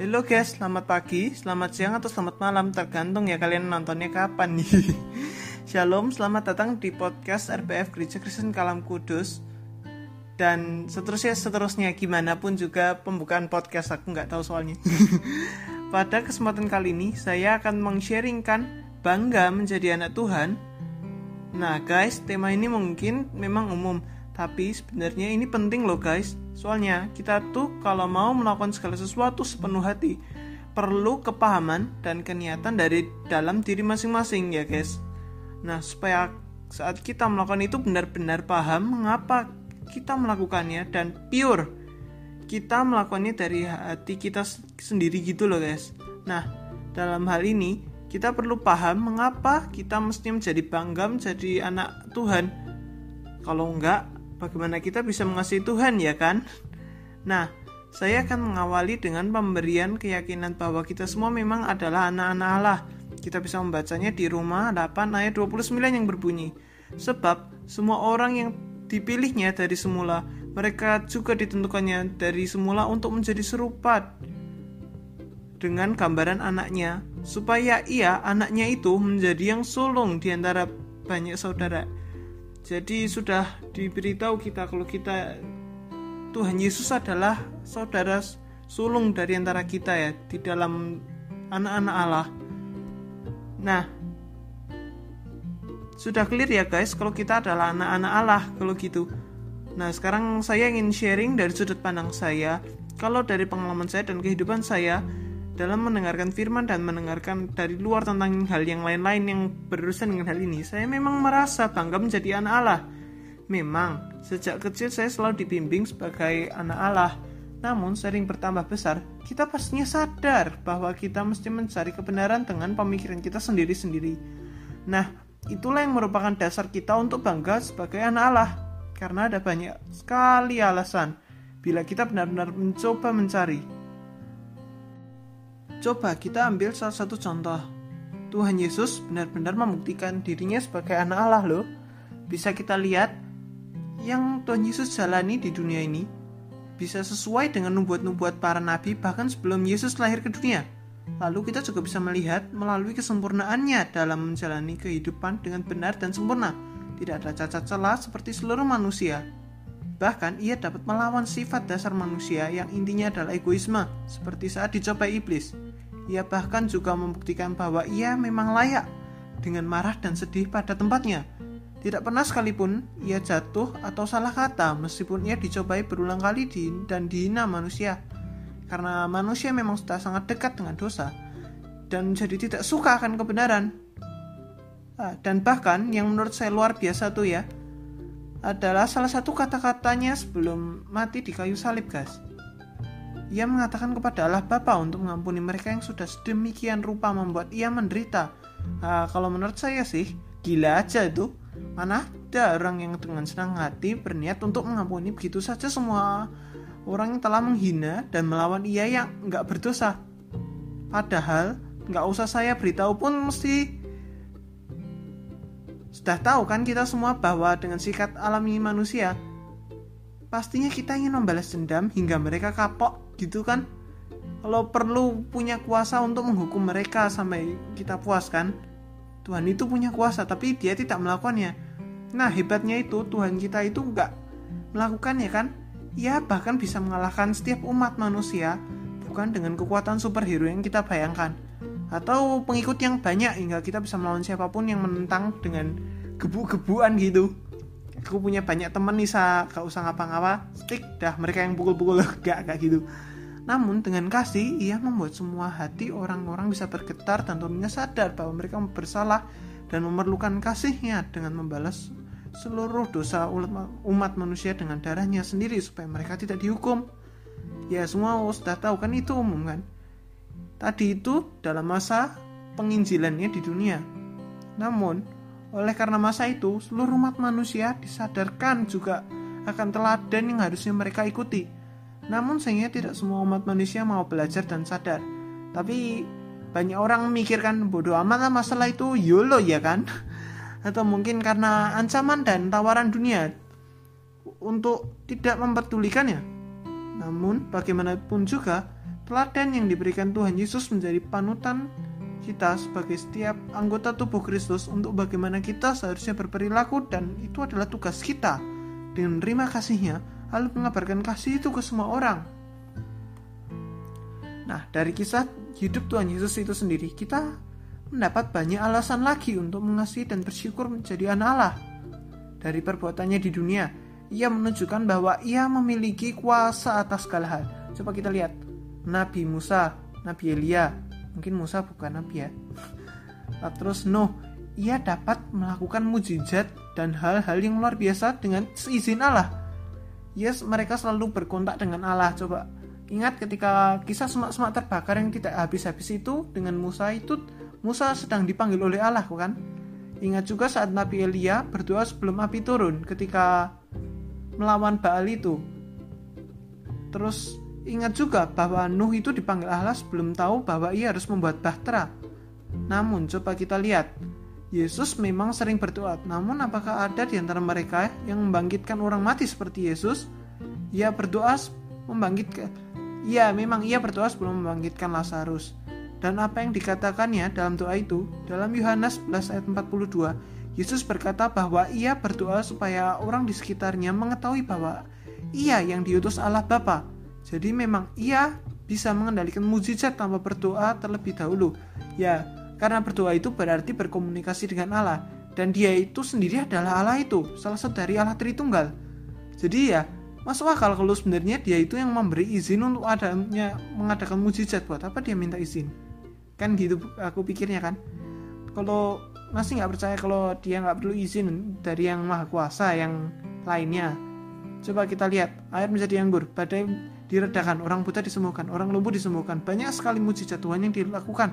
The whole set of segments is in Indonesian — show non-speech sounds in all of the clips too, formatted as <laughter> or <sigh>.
Halo guys, selamat pagi, selamat siang, atau selamat malam Tergantung ya kalian nontonnya kapan. Nih <laughs> Shalom, selamat datang di podcast RPF Gereja Kristen Kalam Kudus. Dan seterusnya seterusnya gimana pun juga pembukaan podcast aku nggak tahu soalnya. <laughs> Pada kesempatan kali ini saya akan meng-sharingkan bangga menjadi anak Tuhan. Nah guys, tema ini mungkin memang umum tapi sebenarnya ini penting loh guys. Soalnya kita tuh kalau mau melakukan segala sesuatu sepenuh hati perlu kepahaman dan keniatan dari dalam diri masing-masing ya guys. Nah supaya saat kita melakukan itu benar-benar paham mengapa kita melakukannya dan pure kita melakukannya dari hati kita sendiri gitu loh guys. Nah dalam hal ini kita perlu paham mengapa kita mesti menjadi bangga menjadi anak Tuhan. Kalau enggak, bagaimana kita bisa mengasihi Tuhan ya kan? Nah, saya akan mengawali dengan pemberian keyakinan bahwa kita semua memang adalah anak-anak Allah. Kita bisa membacanya di rumah 8 ayat 29 yang berbunyi. Sebab semua orang yang dipilihnya dari semula, mereka juga ditentukannya dari semula untuk menjadi serupa dengan gambaran anaknya, supaya ia, anaknya itu, menjadi yang sulung di antara banyak saudara. Jadi sudah diberitahu kita kalau kita Tuhan Yesus adalah saudara sulung dari antara kita ya di dalam anak-anak Allah. Nah, sudah clear ya guys kalau kita adalah anak-anak Allah kalau gitu. Nah, sekarang saya ingin sharing dari sudut pandang saya. Kalau dari pengalaman saya dan kehidupan saya, dalam mendengarkan firman dan mendengarkan dari luar tentang hal yang lain-lain yang berurusan dengan hal ini, saya memang merasa bangga menjadi anak Allah. Memang, sejak kecil saya selalu dibimbing sebagai anak Allah. Namun, sering bertambah besar, kita pastinya sadar bahwa kita mesti mencari kebenaran dengan pemikiran kita sendiri-sendiri. Nah, itulah yang merupakan dasar kita untuk bangga sebagai anak Allah. Karena ada banyak sekali alasan bila kita benar-benar mencoba mencari Coba kita ambil salah satu contoh. Tuhan Yesus benar-benar membuktikan dirinya sebagai anak Allah loh. Bisa kita lihat yang Tuhan Yesus jalani di dunia ini bisa sesuai dengan nubuat-nubuat para nabi bahkan sebelum Yesus lahir ke dunia. Lalu kita juga bisa melihat melalui kesempurnaannya dalam menjalani kehidupan dengan benar dan sempurna. Tidak ada cacat celah seperti seluruh manusia. Bahkan ia dapat melawan sifat dasar manusia yang intinya adalah egoisme, seperti saat dicobai iblis. Ia bahkan juga membuktikan bahwa ia memang layak dengan marah dan sedih pada tempatnya. Tidak pernah sekalipun ia jatuh atau salah kata meskipun ia dicobai berulang kali di, dan dihina manusia. Karena manusia memang sudah sangat dekat dengan dosa dan jadi tidak suka akan kebenaran. Ah, dan bahkan yang menurut saya luar biasa tuh ya adalah salah satu kata-katanya sebelum mati di kayu salib guys. Ia mengatakan kepada Allah Bapa untuk mengampuni mereka yang sudah sedemikian rupa membuat ia menderita. Nah, kalau menurut saya sih, gila aja itu. Mana ada orang yang dengan senang hati berniat untuk mengampuni begitu saja semua orang yang telah menghina dan melawan ia yang nggak berdosa. Padahal nggak usah saya beritahu pun mesti sudah tahu kan kita semua bahwa dengan sikat alami manusia pastinya kita ingin membalas dendam hingga mereka kapok gitu kan? Kalau perlu punya kuasa untuk menghukum mereka sampai kita puas kan? Tuhan itu punya kuasa tapi dia tidak melakukannya. Nah hebatnya itu Tuhan kita itu nggak melakukannya kan? Ia bahkan bisa mengalahkan setiap umat manusia bukan dengan kekuatan superhero yang kita bayangkan. Atau pengikut yang banyak hingga kita bisa melawan siapa pun yang menentang dengan gebu-gebuan gitu. Aku punya banyak temen nih sa. Gak usah ngapa-ngapa. Stick dah mereka yang pukul-pukul. <laughs> Gak gak gitu namun dengan kasih ia membuat semua hati orang-orang bisa bergetar dan tentunya sadar bahwa mereka bersalah dan memerlukan kasihnya dengan membalas seluruh dosa umat manusia dengan darahnya sendiri supaya mereka tidak dihukum. Ya semua sudah tahu kan itu umum kan. Tadi itu dalam masa penginjilannya di dunia. Namun oleh karena masa itu seluruh umat manusia disadarkan juga akan teladan yang harusnya mereka ikuti namun sayangnya tidak semua umat manusia mau belajar dan sadar. Tapi banyak orang memikirkan bodoh amat lah masalah itu YOLO ya kan? <laughs> Atau mungkin karena ancaman dan tawaran dunia untuk tidak memperdulikannya. Namun bagaimanapun juga teladan yang diberikan Tuhan Yesus menjadi panutan kita sebagai setiap anggota tubuh Kristus untuk bagaimana kita seharusnya berperilaku dan itu adalah tugas kita dengan terima kasihnya lalu mengabarkan kasih itu ke semua orang. Nah, dari kisah hidup Tuhan Yesus itu sendiri, kita mendapat banyak alasan lagi untuk mengasihi dan bersyukur menjadi anak Allah. Dari perbuatannya di dunia, ia menunjukkan bahwa ia memiliki kuasa atas segala hal. Coba kita lihat, Nabi Musa, Nabi Elia, mungkin Musa bukan Nabi ya. Nah, terus Nuh, ia dapat melakukan mujizat dan hal-hal yang luar biasa dengan seizin Allah. Yes, mereka selalu berkontak dengan Allah. Coba ingat ketika kisah semak-semak terbakar yang tidak habis-habis itu dengan Musa itu Musa sedang dipanggil oleh Allah kan? Ingat juga saat Nabi Elia berdoa sebelum api turun ketika melawan Baal itu. Terus Ingat juga bahwa Nuh itu dipanggil Allah sebelum tahu bahwa ia harus membuat bahtera. Namun coba kita lihat, Yesus memang sering berdoa. Namun apakah ada di antara mereka yang membangkitkan orang mati seperti Yesus? Ia berdoa membangkitkan. Ya, memang ia berdoa sebelum membangkitkan Lazarus. Dan apa yang dikatakannya dalam doa itu, dalam Yohanes 11 ayat 42, Yesus berkata bahwa ia berdoa supaya orang di sekitarnya mengetahui bahwa ia yang diutus Allah Bapa jadi memang ia bisa mengendalikan mujizat tanpa berdoa terlebih dahulu. Ya, karena berdoa itu berarti berkomunikasi dengan Allah dan dia itu sendiri adalah Allah itu, salah satu dari Allah Tritunggal. Jadi ya, masuk akal kalau sebenarnya dia itu yang memberi izin untuk adanya mengadakan mujizat buat apa dia minta izin? Kan gitu aku pikirnya kan. Kalau masih nggak percaya kalau dia nggak perlu izin dari yang maha kuasa yang lainnya. Coba kita lihat air menjadi anggur, badai diredakan, orang buta disembuhkan, orang lumpuh disembuhkan. Banyak sekali mujizat Tuhan yang dilakukan.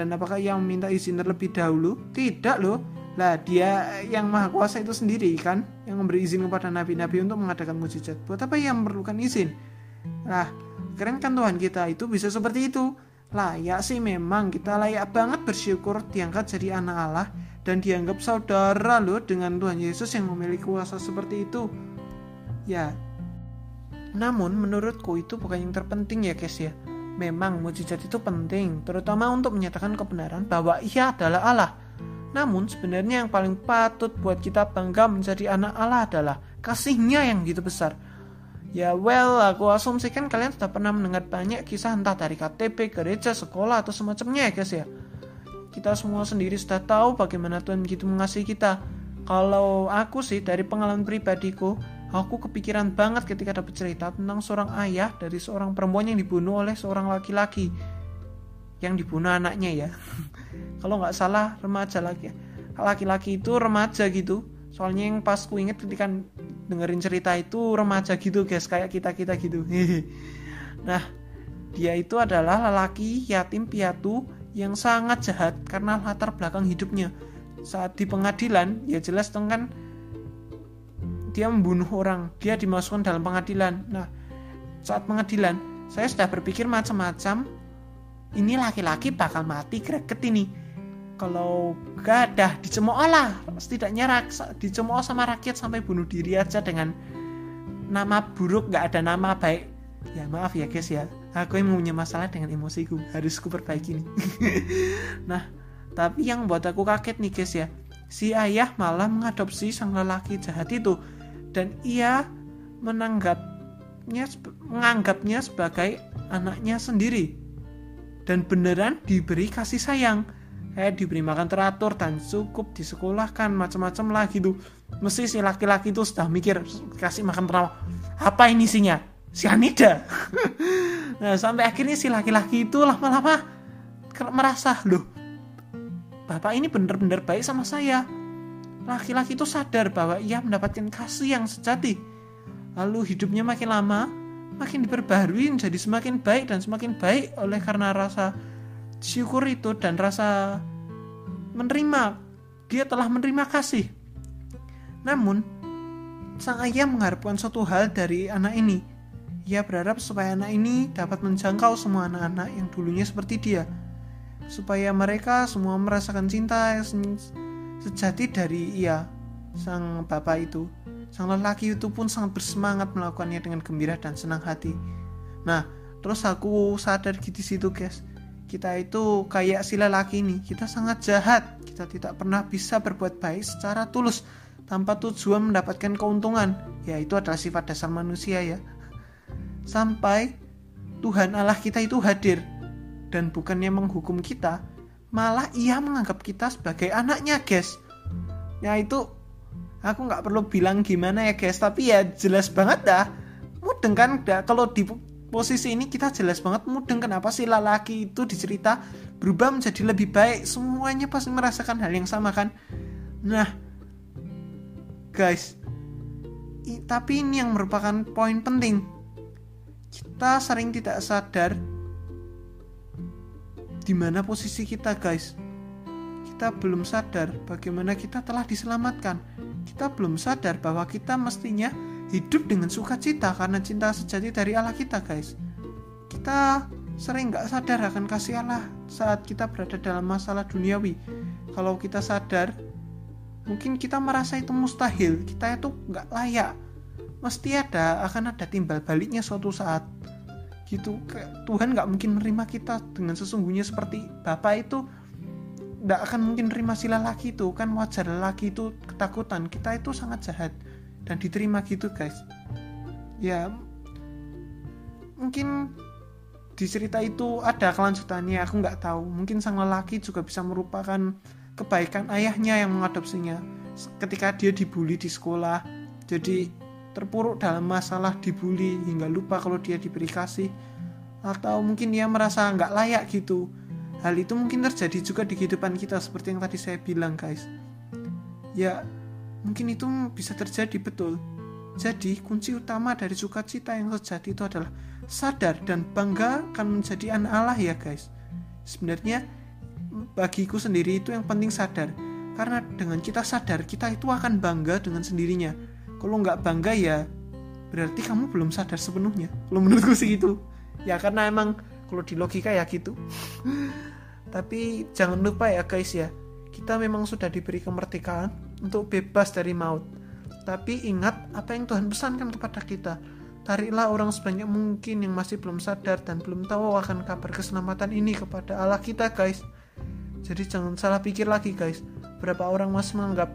Dan apakah ia meminta izin terlebih dahulu? Tidak loh. Lah dia yang maha kuasa itu sendiri kan yang memberi izin kepada nabi-nabi untuk mengadakan mujizat. Buat apa ia memerlukan izin? Nah, keren kan Tuhan kita itu bisa seperti itu. Layak sih memang kita layak banget bersyukur diangkat jadi anak Allah dan dianggap saudara loh dengan Tuhan Yesus yang memiliki kuasa seperti itu. Ya, namun menurutku itu bukan yang terpenting ya guys ya. Memang mujizat itu penting, terutama untuk menyatakan kebenaran bahwa ia adalah Allah. Namun sebenarnya yang paling patut buat kita bangga menjadi anak Allah adalah kasihnya yang gitu besar. Ya well, aku asumsikan kalian sudah pernah mendengar banyak kisah entah dari KTP, gereja, sekolah, atau semacamnya ya guys ya. Kita semua sendiri sudah tahu bagaimana Tuhan begitu mengasihi kita. Kalau aku sih dari pengalaman pribadiku, Aku kepikiran banget ketika dapat cerita tentang seorang ayah dari seorang perempuan yang dibunuh oleh seorang laki-laki yang dibunuh anaknya ya. <laughs> Kalau nggak salah remaja laki laki-laki itu remaja gitu. Soalnya yang pas ku inget ketika dengerin cerita itu remaja gitu guys kayak kita kita gitu. <laughs> nah dia itu adalah lelaki yatim piatu yang sangat jahat karena latar belakang hidupnya. Saat di pengadilan ya jelas dong kan dia membunuh orang, dia dimasukkan dalam pengadilan. Nah, saat pengadilan, saya sudah berpikir macam-macam. Ini laki-laki bakal mati greget ini. Kalau gak ada dicemooh Allah, setidaknya dicemooh sama rakyat sampai bunuh diri aja dengan nama buruk, gak ada nama baik. Ya maaf ya guys ya, aku yang punya masalah dengan emosiku, harus ku perbaiki nih. <laughs> nah, tapi yang buat aku kaget nih guys ya, si ayah malah mengadopsi sang lelaki jahat itu dan ia menanggapnya menganggapnya sebagai anaknya sendiri. Dan beneran diberi kasih sayang. Kayak diberi makan teratur dan cukup disekolahkan macam-macam lah gitu. Mesti si laki-laki itu sudah mikir kasih makan teratur apa ini isinya? Sianida <laughs> nah sampai akhirnya si laki-laki itu lama-lama merasa loh bapak ini bener-bener baik sama saya laki-laki itu sadar bahwa ia mendapatkan kasih yang sejati. Lalu hidupnya makin lama, makin diperbaharui menjadi semakin baik dan semakin baik oleh karena rasa syukur itu dan rasa menerima. Dia telah menerima kasih. Namun, sang ayah mengharapkan suatu hal dari anak ini. Ia berharap supaya anak ini dapat menjangkau semua anak-anak yang dulunya seperti dia. Supaya mereka semua merasakan cinta sejati dari ia, sang bapak itu. Sang lelaki itu pun sangat bersemangat melakukannya dengan gembira dan senang hati. Nah, terus aku sadar gitu di situ guys kita itu kayak si lelaki ini kita sangat jahat kita tidak pernah bisa berbuat baik secara tulus tanpa tujuan mendapatkan keuntungan ya itu adalah sifat dasar manusia ya sampai Tuhan Allah kita itu hadir dan bukannya menghukum kita malah ia menganggap kita sebagai anaknya guys. Ya itu aku nggak perlu bilang gimana ya guys. Tapi ya jelas banget dah. Mudeng kan kalau di posisi ini kita jelas banget mudeng. Kenapa sih lelaki itu dicerita berubah menjadi lebih baik? Semuanya pasti merasakan hal yang sama kan? Nah guys tapi ini yang merupakan poin penting. Kita sering tidak sadar di mana posisi kita guys? Kita belum sadar bagaimana kita telah diselamatkan. Kita belum sadar bahwa kita mestinya hidup dengan sukacita karena cinta sejati dari Allah kita guys. Kita sering nggak sadar akan kasih Allah saat kita berada dalam masalah duniawi. Kalau kita sadar mungkin kita merasa itu mustahil. Kita itu nggak layak. Mesti ada akan ada timbal baliknya suatu saat gitu. Tuhan nggak mungkin menerima kita dengan sesungguhnya seperti Bapak itu. Nggak akan mungkin menerima si lelaki itu. Kan wajar lelaki itu ketakutan. Kita itu sangat jahat dan diterima gitu guys. Ya mungkin di cerita itu ada kelanjutannya. Aku nggak tahu. Mungkin sang lelaki juga bisa merupakan kebaikan ayahnya yang mengadopsinya. Ketika dia dibully di sekolah. Jadi terpuruk dalam masalah dibully hingga lupa kalau dia diberi kasih atau mungkin dia merasa nggak layak gitu hal itu mungkin terjadi juga di kehidupan kita seperti yang tadi saya bilang guys ya Mungkin itu bisa terjadi betul. Jadi, kunci utama dari sukacita yang sejati itu adalah sadar dan bangga akan menjadi anak Allah ya guys. Sebenarnya bagiku sendiri itu yang penting sadar. Karena dengan kita sadar, kita itu akan bangga dengan sendirinya. Kalau nggak bangga ya berarti kamu belum sadar sepenuhnya. Kalau menurutku sih gitu. Ya karena emang kalau di logika ya gitu. <laughs> Tapi jangan lupa ya guys ya, kita memang sudah diberi kemerdekaan untuk bebas dari maut. Tapi ingat apa yang Tuhan pesankan kepada kita. Tariklah orang sebanyak mungkin yang masih belum sadar dan belum tahu akan kabar keselamatan ini kepada Allah kita guys. Jadi jangan salah pikir lagi guys. Berapa orang masih menganggap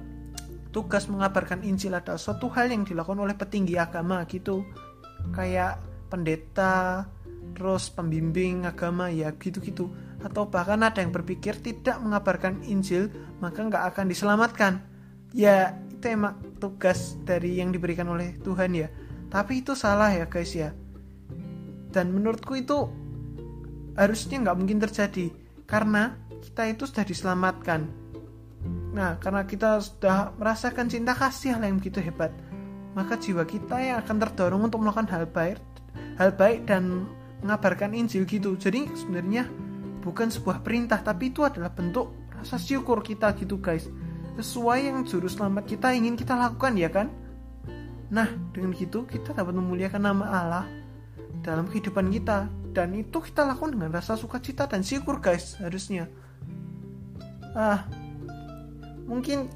tugas mengabarkan Injil adalah suatu hal yang dilakukan oleh petinggi agama gitu. Kayak pendeta, terus pembimbing agama ya gitu-gitu. Atau bahkan ada yang berpikir tidak mengabarkan Injil maka nggak akan diselamatkan ya itu emang tugas dari yang diberikan oleh Tuhan ya tapi itu salah ya guys ya dan menurutku itu harusnya nggak mungkin terjadi karena kita itu sudah diselamatkan nah karena kita sudah merasakan cinta kasih hal yang begitu hebat maka jiwa kita yang akan terdorong untuk melakukan hal baik hal baik dan mengabarkan Injil gitu. Jadi sebenarnya bukan sebuah perintah tapi itu adalah bentuk rasa syukur kita gitu guys. Sesuai yang juru selamat kita ingin kita lakukan ya kan? Nah dengan gitu kita dapat memuliakan nama Allah dalam kehidupan kita. Dan itu kita lakukan dengan rasa sukacita dan syukur guys harusnya. Ah mungkin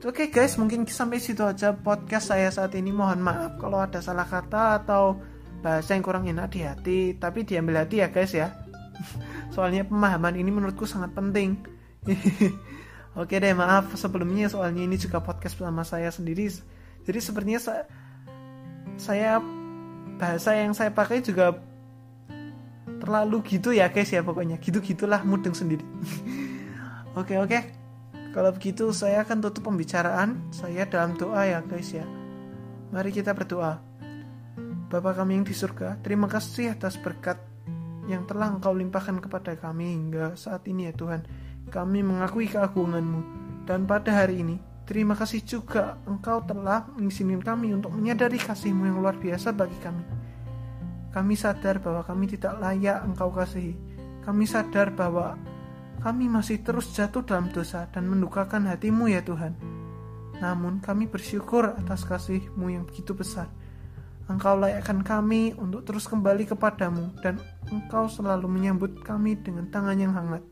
oke okay guys mungkin sampai situ aja podcast saya saat ini mohon maaf kalau ada salah kata atau bahasa yang kurang enak di hati tapi diambil hati ya guys ya <laughs> soalnya pemahaman ini menurutku sangat penting <laughs> Oke deh, maaf sebelumnya soalnya ini juga podcast bersama saya sendiri. Jadi sepertinya saya, saya bahasa yang saya pakai juga terlalu gitu ya guys ya pokoknya. Gitu-gitulah mudeng sendiri. <laughs> oke oke. Kalau begitu saya akan tutup pembicaraan saya dalam doa ya guys ya. Mari kita berdoa. Bapa kami yang di surga, terima kasih atas berkat yang telah Engkau limpahkan kepada kami hingga saat ini ya Tuhan. Kami mengakui keagunganmu dan pada hari ini terima kasih juga engkau telah mengizinkan kami untuk menyadari kasihmu yang luar biasa bagi kami. Kami sadar bahwa kami tidak layak engkau kasihi. Kami sadar bahwa kami masih terus jatuh dalam dosa dan mendukakan hatimu ya Tuhan. Namun kami bersyukur atas kasihmu yang begitu besar. Engkau layakkan kami untuk terus kembali kepadamu dan Engkau selalu menyambut kami dengan tangan yang hangat.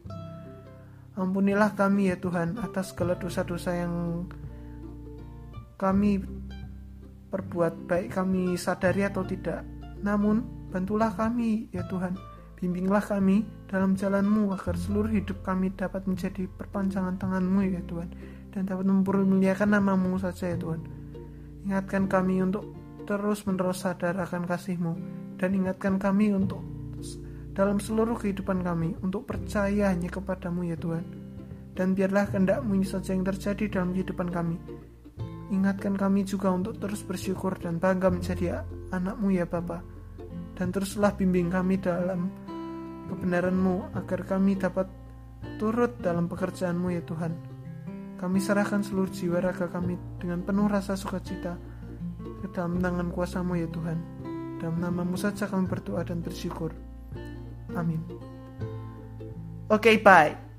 Ampunilah kami ya Tuhan atas segala dosa-dosa yang kami perbuat baik kami sadari atau tidak. Namun Bantulah kami, ya Tuhan. Bimbinglah kami dalam jalanmu agar seluruh hidup kami dapat menjadi perpanjangan tanganmu, ya Tuhan. Dan dapat mempermuliakan namamu saja, ya Tuhan. Ingatkan kami untuk terus-menerus sadar akan kasihmu. Dan ingatkan kami untuk dalam seluruh kehidupan kami untuk percaya hanya kepadamu ya Tuhan. Dan biarlah kehendakmu ini saja yang terjadi dalam kehidupan kami. Ingatkan kami juga untuk terus bersyukur dan bangga menjadi anakmu ya Bapa. Dan teruslah bimbing kami dalam kebenaranmu agar kami dapat turut dalam pekerjaanmu ya Tuhan. Kami serahkan seluruh jiwa raga kami dengan penuh rasa sukacita ke dalam tangan kuasamu ya Tuhan. Dalam namamu saja kami berdoa dan bersyukur. Amin. Oke, okay, bye.